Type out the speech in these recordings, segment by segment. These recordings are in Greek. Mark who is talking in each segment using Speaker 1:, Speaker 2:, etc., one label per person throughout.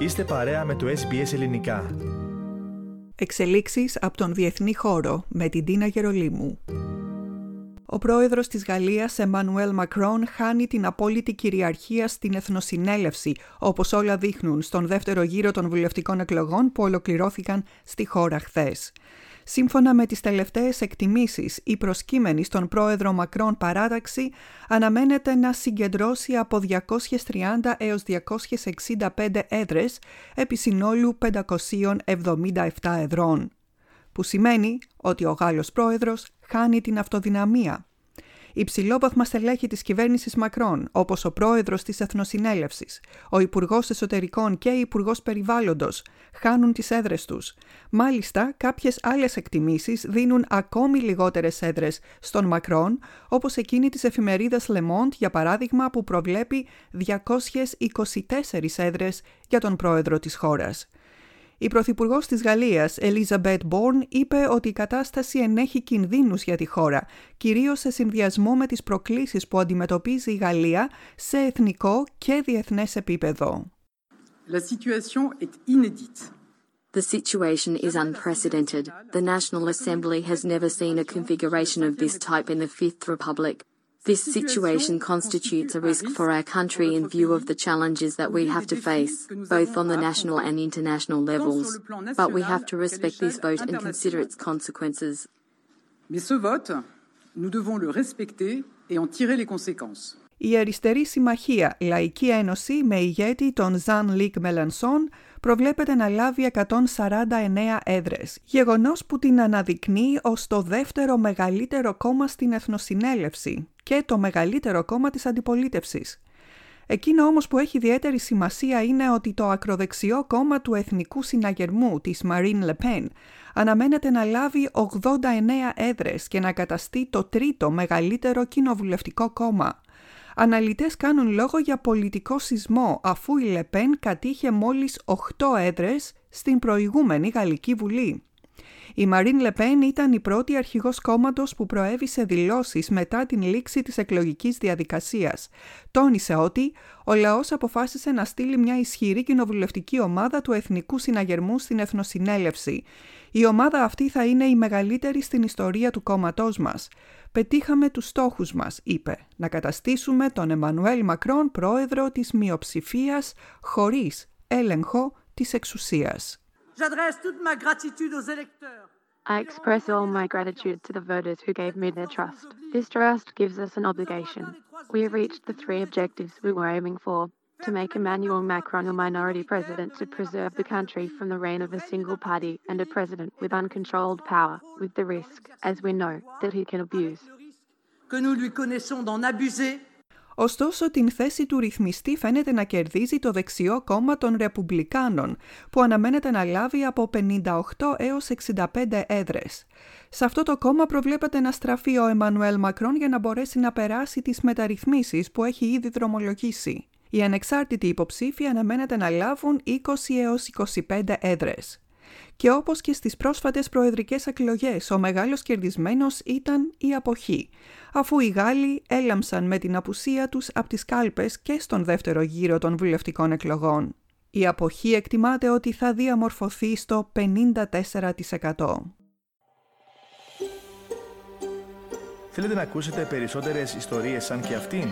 Speaker 1: Είστε παρέα με το SBS Ελληνικά.
Speaker 2: Εξελίξεις από τον διεθνή χώρο με την Τίνα Γερολίμου. Ο πρόεδρος της Γαλλίας, Εμμανουέλ Μακρόν, χάνει την απόλυτη κυριαρχία στην Εθνοσυνέλευση, όπως όλα δείχνουν στον δεύτερο γύρο των βουλευτικών εκλογών που ολοκληρώθηκαν στη χώρα χθες. Σύμφωνα με τις τελευταίες εκτιμήσεις, η προσκύμενη στον πρόεδρο Μακρόν παράταξη αναμένεται να συγκεντρώσει από 230 έως 265 έδρες επί συνόλου 577 εδρών. Που σημαίνει ότι ο Γάλλος πρόεδρος χάνει την αυτοδυναμία υψηλόβαθμα στελέχη της κυβέρνησης Μακρόν, όπως ο πρόεδρος της Εθνοσυνέλευσης, ο Υπουργός Εσωτερικών και η Υπουργός Περιβάλλοντος, χάνουν τις έδρες τους. Μάλιστα, κάποιες άλλες εκτιμήσεις δίνουν ακόμη λιγότερες έδρες στον Μακρόν, όπως εκείνη της εφημερίδας Le Monde, για παράδειγμα, που προβλέπει 224 έδρες για τον πρόεδρο της χώρας. Η Πρωθυπουργός της Γαλλίας, Elizabeth Bourne, είπε ότι η κατάσταση ενέχει κινδύνους για τη χώρα, κυρίως σε συνδυασμό με τις προκλήσεις που αντιμετωπίζει η Γαλλία σε εθνικό και διεθνές επίπεδο.
Speaker 3: La situation est inédite.
Speaker 4: The situation is unprecedented. The National Assembly has never seen a configuration of this type in the Fifth Republic. This situation constitutes a risk for our country in view of the challenges that we have to face, both on the national and international levels. But we have to respect this vote and consider its consequences.
Speaker 3: Mais ce vote, nous devons le respecter et en tirer les conséquences.
Speaker 2: Η Αριστερή Συμμαχία Λαϊκή Ένωση με ηγέτη τον Ζαν Λίκ Μελανσόν προβλέπεται να λάβει 149 έδρες, γεγονός που την αναδεικνύει ως το δεύτερο μεγαλύτερο κόμμα στην Εθνοσυνέλευση και το μεγαλύτερο κόμμα της αντιπολίτευσης. Εκείνο όμως που έχει ιδιαίτερη σημασία είναι ότι το ακροδεξιό κόμμα του Εθνικού Συναγερμού της Marine Le Pen αναμένεται να λάβει 89 έδρες και να καταστεί το τρίτο μεγαλύτερο κοινοβουλευτικό κόμμα. Αναλυτές κάνουν λόγο για πολιτικό σεισμό αφού η Λεπέν κατήχε μόλις 8 έδρες στην προηγούμενη Γαλλική Βουλή. Η Μαρίν Λεπέν ήταν η πρώτη αρχηγός κόμματος που προέβησε δηλώσεις μετά την λήξη της εκλογικής διαδικασίας. Τόνισε ότι ο λαός αποφάσισε να στείλει μια ισχυρή κοινοβουλευτική ομάδα του Εθνικού Συναγερμού στην Εθνοσυνέλευση. Η ομάδα αυτή θα είναι η μεγαλύτερη στην ιστορία του κόμματός μας. «Πετύχαμε τους στόχους μας», είπε, «να καταστήσουμε τον Εμμανουέλ Μακρόν πρόεδρο της μειοψηφίας χωρίς έλεγχο της εξουσίας».
Speaker 5: I express all my gratitude to the voters who gave me their trust. This trust gives us an obligation. We have reached the three objectives we were aiming for to make Emmanuel Macron a minority president to preserve the country from the reign of a single party and a president with uncontrolled power, with the risk, as we know, that he can abuse.
Speaker 3: Que nous lui connaissons d'en abuser
Speaker 2: Ωστόσο, την θέση του ρυθμιστή φαίνεται να κερδίζει το δεξιό κόμμα των Ρεπουμπλικάνων, που αναμένεται να λάβει από 58 έως 65 έδρες. Σε αυτό το κόμμα προβλέπεται να στραφεί ο Εμμανουέλ Μακρόν για να μπορέσει να περάσει τις μεταρρυθμίσεις που έχει ήδη δρομολογήσει. Οι ανεξάρτητοι υποψήφοι αναμένεται να λάβουν 20 έως 25 έδρες. Και όπως και στις πρόσφατες προεδρικές εκλογές, ο μεγάλος κερδισμένος ήταν η αποχή, αφού οι Γάλλοι έλαμψαν με την απουσία τους από τις κάλπες και στον δεύτερο γύρο των βουλευτικών εκλογών. Η αποχή εκτιμάται ότι θα διαμορφωθεί στο 54%.
Speaker 1: Θέλετε να ακούσετε περισσότερες ιστορίες σαν και αυτήν;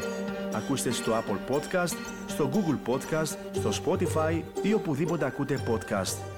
Speaker 1: Ακούστε στο Apple Podcast, στο Google Podcast, στο Spotify ή οπουδήποτε ακούτε podcast.